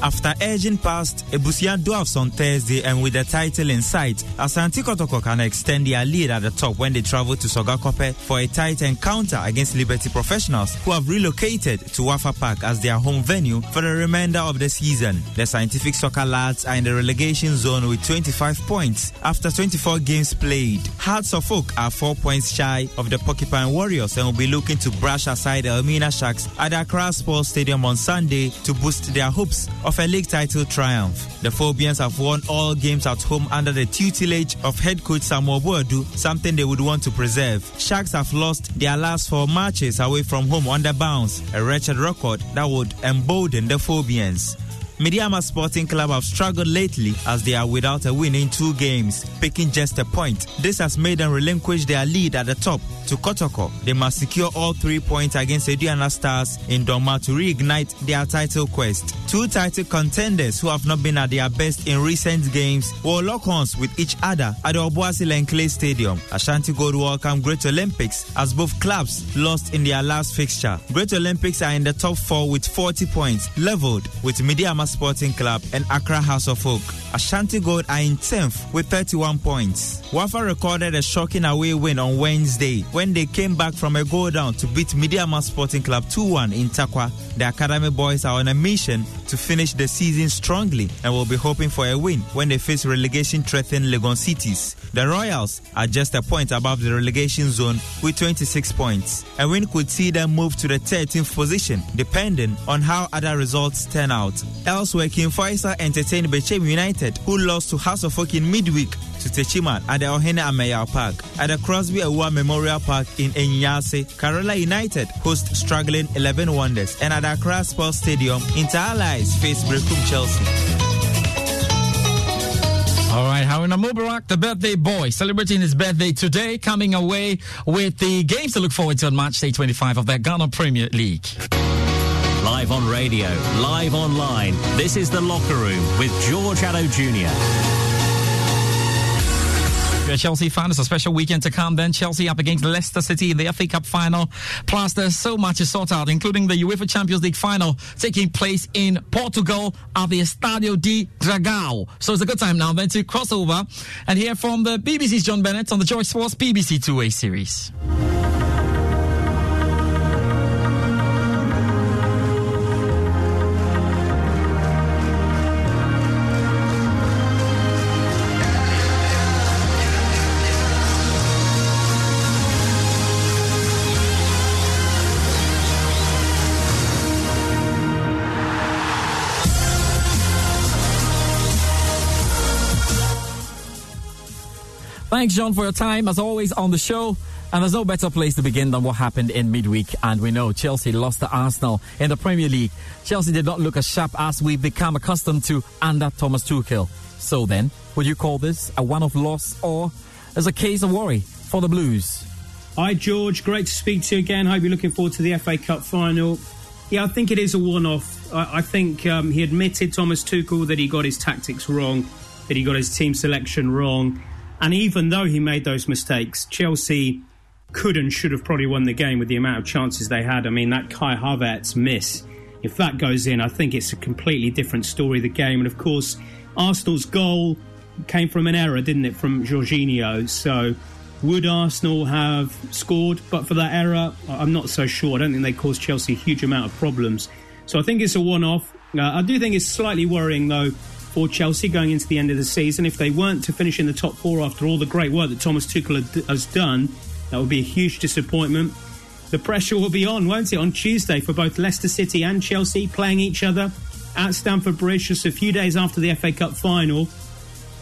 After edging past Ebusua Dwarfs on Thursday and with the title in sight, Asante Kotoko can extend their lead at the top when they travel to Sogakope for a tight encounter against Liberty Professionals, who have relocated to Wafa Park as their home venue for the remainder of the season. The Scientific Soccer lads are in the relegation zone with 25 points after 24 games played. Hearts of Oak are four points shy of the Porcupine Warriors and will be looking to brush aside the Elmina Sharks at Accra Sports Stadium on Sunday to boost their hopes of a league title triumph. The Phobians have won all games at home under the tutelage of head coach Samuel Boadu, something they would want to preserve. Sharks have lost their last four matches away from home under bounce, a wretched record that would embolden the Phobians. Midiama Sporting Club have struggled lately as they are without a win in two games, picking just a point. This has made them relinquish their lead at the top to Kotoko. They must secure all three points against Aduana Stars in Dormaa to reignite their title quest. Two title contenders who have not been at their best in recent games will lock horns with each other at the Obuasi Clay Stadium. Ashanti Gold welcome Great Olympics as both clubs lost in their last fixture. Great Olympics are in the top four with 40 points, leveled with Midiama Sporting Club and Accra House of Oak. Ashanti Gold are in 10th with 31 points. Wafa recorded a shocking away win on Wednesday when they came back from a goal down to beat Midiama Sporting Club 2-1 in Tarkwa. The Academy boys are on a mission to finish the season strongly and will be hoping for a win when they face relegation-threatened Legon Cities. The Royals are just a point above the relegation zone with 26 points. A win could see them move to the 13th position depending on how other results turn out. Elsewhere, King Faisal entertained Bechem United who lost to House of Oak in midweek to Techiman at the Ohene Ameyaw Park. At the Crosby Awuah Memorial Park in Anyinase, Karela United host struggling 11 Wonders. And at Accra Sports Stadium, Inter Allies face Berekum Chelsea. All right, Haruna Mubarak, the birthday boy, celebrating his birthday today, coming away with the games to look forward to on March Day 25 of the Ghana Premier League. Live on radio, live online. This is The Locker Room with George Addo Jr. Chelsea fan, it's a special weekend to come then. Chelsea up against Leicester City in the FA Cup final. Plus, there's so much to sort out, including the UEFA Champions League final taking place in Portugal at the Estadio de Dragao. So it's a good time now then to cross over and hear from the BBC's John Bennett on the Joy Sports BBC Two-Way series. Thanks, John, for your time, as always, on the show. And there's no better place to begin than what happened in midweek. And we know Chelsea lost to Arsenal in the Premier League. Chelsea did not look as sharp as we've become accustomed to under Thomas Tuchel. So then, would you call this a one-off loss or as a case of worry for the Blues? Hi, George. Great to speak to you again. Hope you're looking forward to the FA Cup final. Yeah, I think it is a one off. I, I think um, he admitted, Thomas Tuchel, that he got his tactics wrong, that he got his team selection wrong. And even though he made those mistakes, Chelsea could and should have probably won the game with the amount of chances they had. I mean, that Kai Havertz miss, if that goes in, I think it's a completely different story, the game. And of course, Arsenal's goal came from an error, didn't it, from Jorginho? So would Arsenal have scored but for that error? I'm not so sure. I don't think they caused Chelsea a huge amount of problems. So I think it's a one off. Uh, I do think it's slightly worrying, though, Chelsea going into the end of the season. If they weren't to finish in the top four after all the great work that Thomas Tuchel has done, that would be a huge disappointment. The pressure will be on, won't it, on Tuesday for both Leicester City and Chelsea playing each other at Stamford Bridge just a few days after the FA Cup final.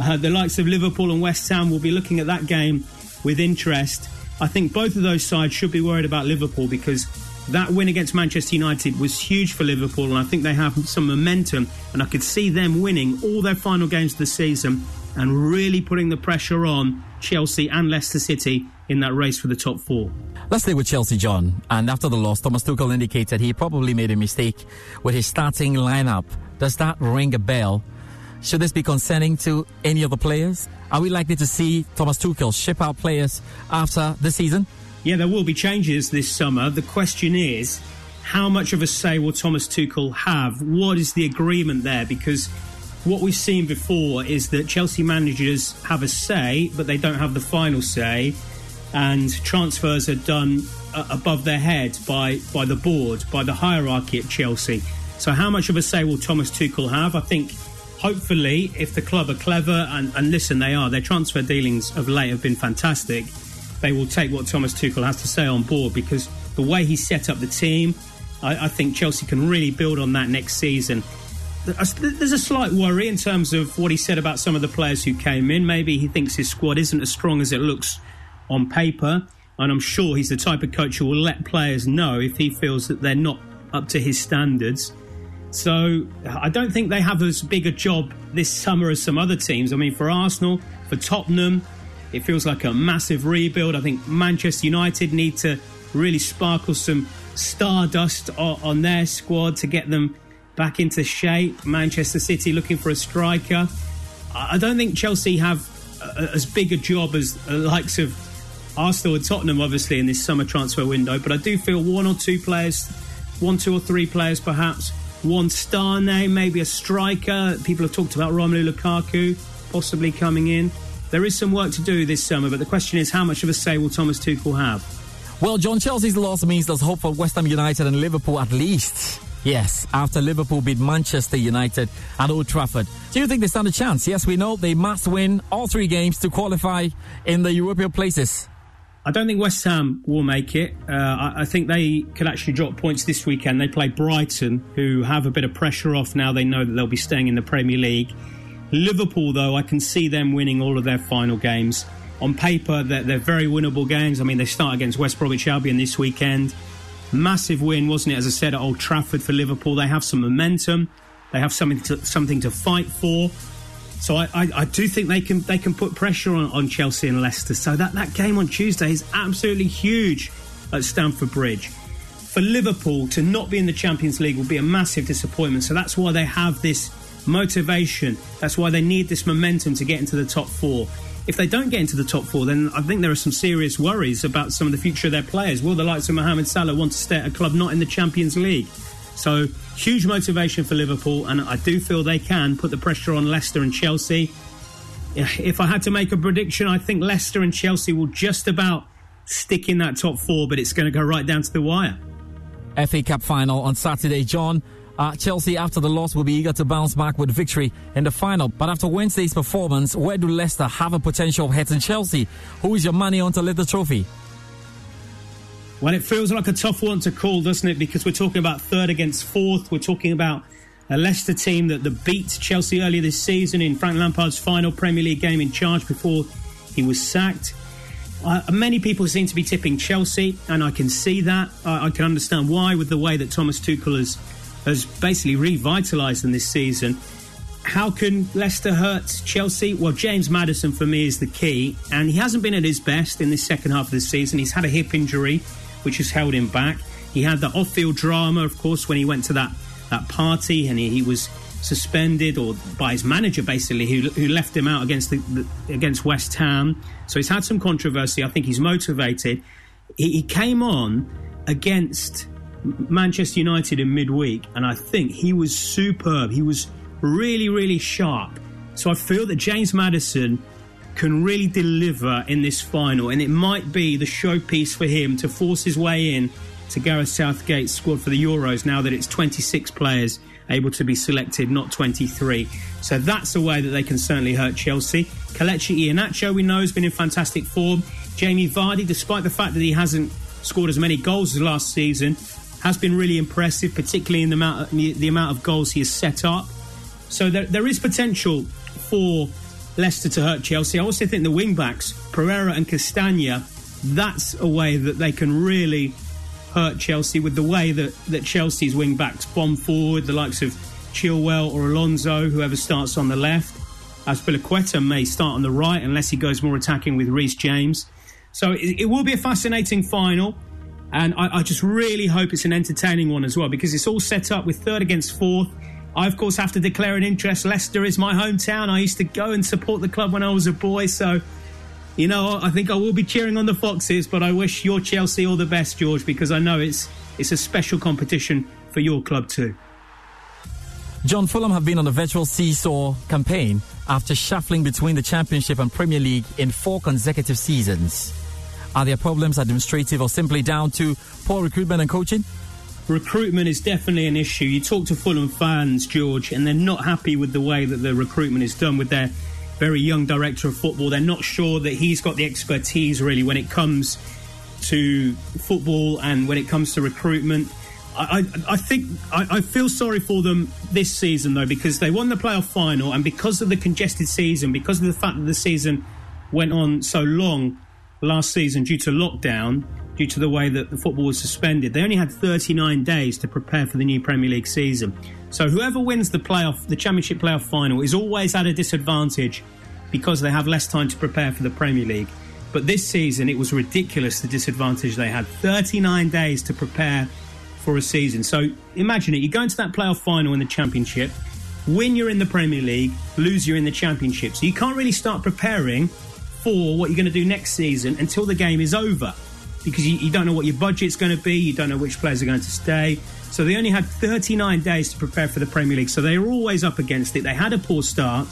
Uh, the likes of Liverpool and West Ham will be looking at that game with interest. I think both of those sides should be worried about Liverpool because that win against Manchester United was huge for Liverpool, and I think they have some momentum. And I could see them winning all their final games of the season and really putting the pressure on Chelsea and Leicester City in that race for the top four. Let's stay with Chelsea, John. And after the loss, Thomas Tuchel indicated he probably made a mistake with his starting lineup. Does that ring a bell? Should this be concerning to any of the players? Are we likely to see Thomas Tuchel ship out players after the season? Yeah, there will be changes this summer. The question is, how much of a say will Thomas Tuchel have? What is the agreement there? Because what we've seen before is that Chelsea managers have a say, but they don't have the final say, and transfers are done uh, above their head by by the board, by the hierarchy at Chelsea. So, how much of a say will Thomas Tuchel have? I think. Hopefully, if the club are clever, and, and listen, they are, their transfer dealings of late have been fantastic they will take what Thomas Tuchel has to say on board because the way he set up the team, I, I think Chelsea can really build on that next season. There's a slight worry in terms of what he said about some of the players who came in. Maybe he thinks his squad isn't as strong as it looks on paper, and I'm sure he's the type of coach who will let players know if he feels that they're not up to his standards. So I don't think they have as big a job this summer as some other teams. I mean, for Arsenal, for Tottenham, it feels like a massive rebuild. I think Manchester United need to really sparkle some stardust on, their squad to get them back into shape. Manchester City looking for a striker. I don't think Chelsea have as big a job as the likes of Arsenal and Tottenham, obviously, in this summer transfer window. But I do feel one or two players, one, two, or three players perhaps, one star name, maybe a striker. People have talked about Romelu Lukaku possibly coming in. There is some work to do this summer, but the question is how much of a say will Thomas Tuchel have? Well, John, Chelsea's loss means there's hope for West Ham United and Liverpool at least. Yes, after Liverpool beat Manchester United at Old Trafford. Do you think they stand a chance? Yes, we know they must win all three games to qualify in the European places. I don't think West Ham will make it. Uh, I, I think they could actually drop points this weekend. They play Brighton, who have a bit of pressure off now. They know that they'll be staying in the Premier League. Liverpool, though, I can see them winning all of their final games. On paper, they're, they're very winnable games. I mean, they start against West Bromwich Albion this weekend. Massive win, wasn't it? As I said, at Old Trafford for Liverpool, they have some momentum. They have something to, something to fight for. So I, I, I do think they can they can put pressure on, on Chelsea and Leicester. So that, that game on Tuesday is absolutely huge at Stamford Bridge. For Liverpool to not be in the Champions League will be a massive disappointment. So that's why they have this motivation. That's why they need this momentum to get into the top four. If they don't get into the top four, then I think there are some serious worries about some of the future of their players. Will the likes of Mohamed Salah want to stay at a club not in the Champions League? So huge motivation for Liverpool, and I do feel they can put the pressure on Leicester and Chelsea. If I had to make a prediction, I think Leicester and Chelsea will just about stick in that top four, but it's going to go right down to the wire. FA Cup final on Saturday, John. Uh, Chelsea, after the loss, will be eager to bounce back with victory in the final. But after Wednesday's performance, where do Leicester have a potential of hitting Chelsea? Who is your money on to lift the trophy? Well, it feels like a tough one to call, doesn't it? Because we're talking about third against fourth. We're talking about a Leicester team that, that beat Chelsea earlier this season in Frank Lampard's final Premier League game in charge before he was sacked. Uh, many people seem to be tipping Chelsea, and I can see that. I, I can understand why, with the way that Thomas Tuchel has has basically revitalised them this season. How can Leicester hurt Chelsea? Well, James Maddison for me is the key, and he hasn't been at his best in this second half of the season. He's had a hip injury, which has held him back. He had the off-field drama, of course, when he went to that that party, and he, he was suspended or by his manager basically who, who left him out against the, the, against West Ham so he's had some controversy I think he's motivated he, he came on against Manchester United in midweek, and I think he was superb. He was really, really sharp. So I feel that James Maddison can really deliver in this final, and it might be the showpiece for him to force his way in to Gareth Southgate's squad for the Euros now that it's 26 players able to be selected, not 23. So that's a way that they can certainly hurt Chelsea. Kelechi Iheanacho, we know, has been in fantastic form. Jamie Vardy, despite the fact that he hasn't scored as many goals as last season, has been really impressive, particularly in the amount of, the amount of goals he has set up. So there, there is potential for Leicester to hurt Chelsea. I also think the wing backs, Pereira and Castagna, that's a way that they can really hurt Chelsea with the way that, that Chelsea's wing backs bomb forward, the likes of Chilwell or Alonso, whoever starts on the left. Azpilicueta may start on the right unless he goes more attacking with Reece James. So it, it will be a fascinating final. And I, I, just really hope it's an entertaining one as well because it's all set up with third against fourth. I, of course, have to declare an interest. Leicester is my hometown. I used to go and support the club when I was a boy. So, you know, I think I will be cheering on the Foxes, but I wish your Chelsea all the best, George, because I know it's, it's a special competition for your club too. John Fulham have been on a virtual seesaw campaign after shuffling between the Championship and Premier League in four consecutive seasons. Are their problems administrative or simply down to poor recruitment and coaching? Recruitment is definitely an issue. You talk to Fulham fans, George, and they're not happy with the way that the recruitment is done with their very young director of football. They're not sure that he's got the expertise really when it comes to football and when it comes to recruitment. I, I, think I, I, feel sorry for them this season though because they won the playoff final and because of the congested season, because of the fact that the season went on so long, last season due to lockdown, due to the way that the football was suspended. They only had 39 days to prepare for the new Premier League season. So whoever wins the playoff, the Championship playoff final, is always at a disadvantage because they have less time to prepare for the Premier League. But this season, it was ridiculous the disadvantage they had. 39 days to prepare for a season. So imagine it. You go into that playoff final in the Championship, win you're in the Premier League, lose you're in the Championship. So you can't really start preparing what you're going to do next season until the game is over because you, you don't know what your budget's going to be, you don't know which players are going to stay. So they only had 39 days to prepare for the Premier League. So they were always up against it. They had a poor start.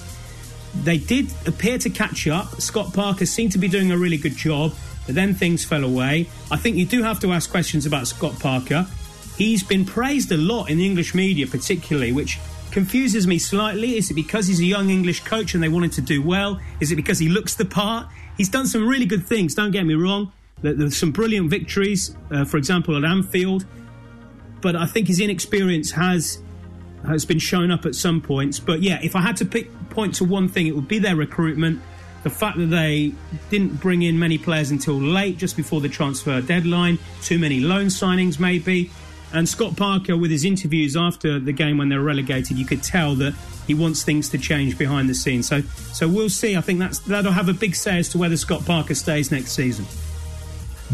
They did appear to catch up. Scott Parker seemed to be doing a really good job, but then things fell away. I think you do have to ask questions about Scott Parker. He's been praised a lot in the English media, particularly, which confuses me slightly. Is it because he's a young English coach and they want him to do well? Is it because he looks the part? He's done some really good things, don't get me wrong. There's some brilliant victories, uh, for example, at Anfield. But I think his inexperience has has been shown up at some points. But yeah, if I had to pick point to one thing, it would be their recruitment. The fact that they didn't bring in many players until late, just before the transfer deadline, too many loan signings, maybe. And Scott Parker, with his interviews after the game when they were relegated, you could tell that he wants things to change behind the scenes. So, so we'll see. I think that's that'll have a big say as to whether Scott Parker stays next season.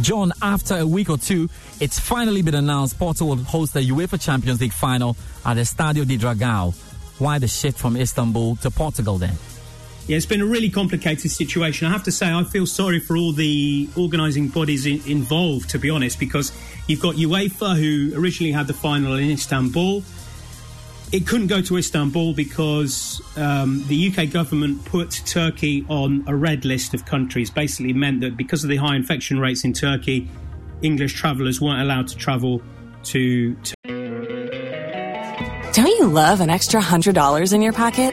John, after a week or two, it's finally been announced Porto will host the UEFA Champions League final at the Stadio di Dragao. Why the shift from Istanbul to Portugal then? Yeah, it's been a really complicated situation. I have to say, I feel sorry for all the organising bodies in, involved, to be honest, because you've got UEFA, who originally had the final in Istanbul. It couldn't go to Istanbul because um, the UK government put Turkey on a red list of countries. Basically, meant that because of the high infection rates in Turkey, English travellers weren't allowed to travel to. Don't you love an extra $100 in your pocket?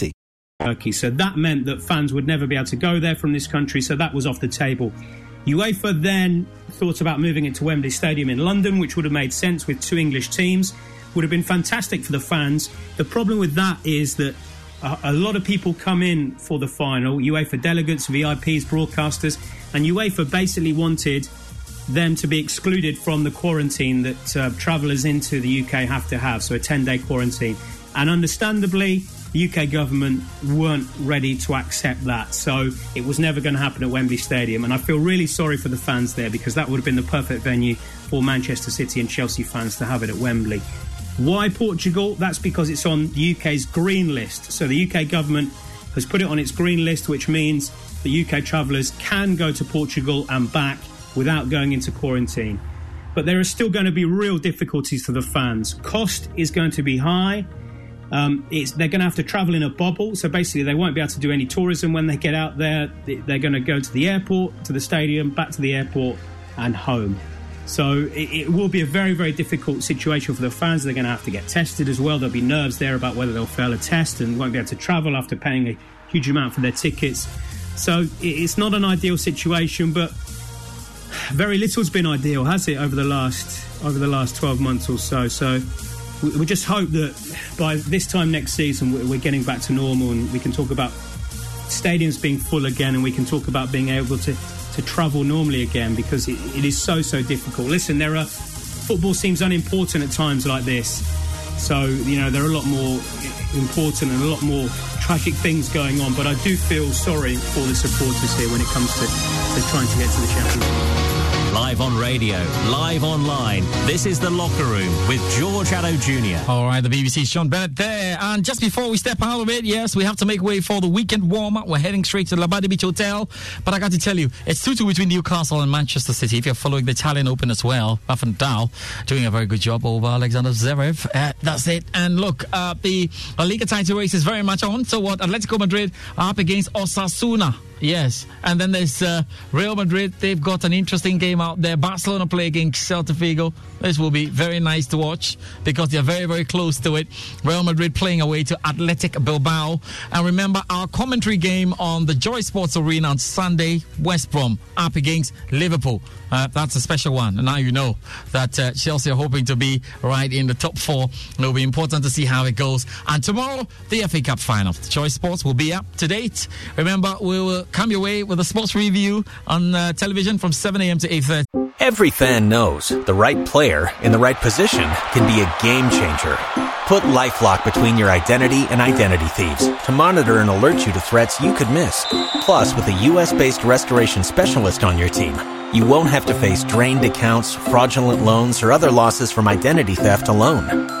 Turkey. So that meant that fans would never be able to go there from this country. So that was off the table. UEFA then thought about moving it to Wembley Stadium in London, which would have made sense with two English teams. Would have been fantastic for the fans. The problem with that is that a, a lot of people come in for the final UEFA delegates, VIPs, broadcasters, and UEFA basically wanted them to be excluded from the quarantine that uh, travellers into the UK have to have, so a 10 day quarantine. And understandably, the UK government weren't ready to accept that. So it was never going to happen at Wembley Stadium. And I feel really sorry for the fans there because that would have been the perfect venue for Manchester City and Chelsea fans to have it at Wembley. Why Portugal? That's because it's on the UK's green list. So the UK government has put it on its green list, which means the UK travellers can go to Portugal and back without going into quarantine. But there are still going to be real difficulties for the fans. Cost is going to be high. Um, it's, they're going to have to travel in a bubble, so basically they won't be able to do any tourism when they get out there. They're going to go to the airport, to the stadium, back to the airport, and home. So it, it will be a very, very difficult situation for the fans. They're going to have to get tested as well. There'll be nerves there about whether they'll fail a test and won't be able to travel after paying a huge amount for their tickets. So it's not an ideal situation, but very little's been ideal, has it, over the last over the last twelve months or so? So we, we just hope that by this time next season we're, getting back to normal and we can talk about stadiums being full again and we can talk about being able to, to travel normally again because it, it is so, so difficult. Listen, there are football seems unimportant at times like this. So, you know, there are a lot more important and a lot more tragic things going on. But I do feel sorry for the supporters here when it comes to, to trying to get to the Champions League. Live on radio, live online. This is The Locker Room with George Addo Jr. All right, the BBC's John Bennett there. And just before we step out of it, yes, we have to make way for the weekend warm up. We're heading straight to the Labadi Beach Hotel. But I got to tell you, it's 2 2 between Newcastle and Manchester City. If you're following the Italian Open as well, Rafael Nadal doing a very good job over Alexander Zverev. Uh, that's it. And look, uh, the La Liga title race is very much on. So what? Atletico Madrid are up against Osasuna. Yes, and then there's uh, Real Madrid. They've got an interesting game out there. Barcelona play against Celta Vigo. This will be very nice to watch because they're very, very close to it. Real Madrid playing away to Athletic Bilbao. And remember our commentary game on the Joy Sports Arena on Sunday, West Brom up against Liverpool. Uh, that's a special one. And now you know that uh, Chelsea are hoping to be right in the top four. It'll be important to see how it goes. And tomorrow, the FA Cup final. Joy Sports will be up to date. Remember, we will come your way with a sports review on uh, television from 7 a.m. to 8.30. Every fan knows the right player in the right position can be a game changer. Put LifeLock between your identity and identity thieves to monitor and alert you to threats you could miss. Plus, with a U.S.-based restoration specialist on your team, you won't have to face drained accounts, fraudulent loans, or other losses from identity theft alone.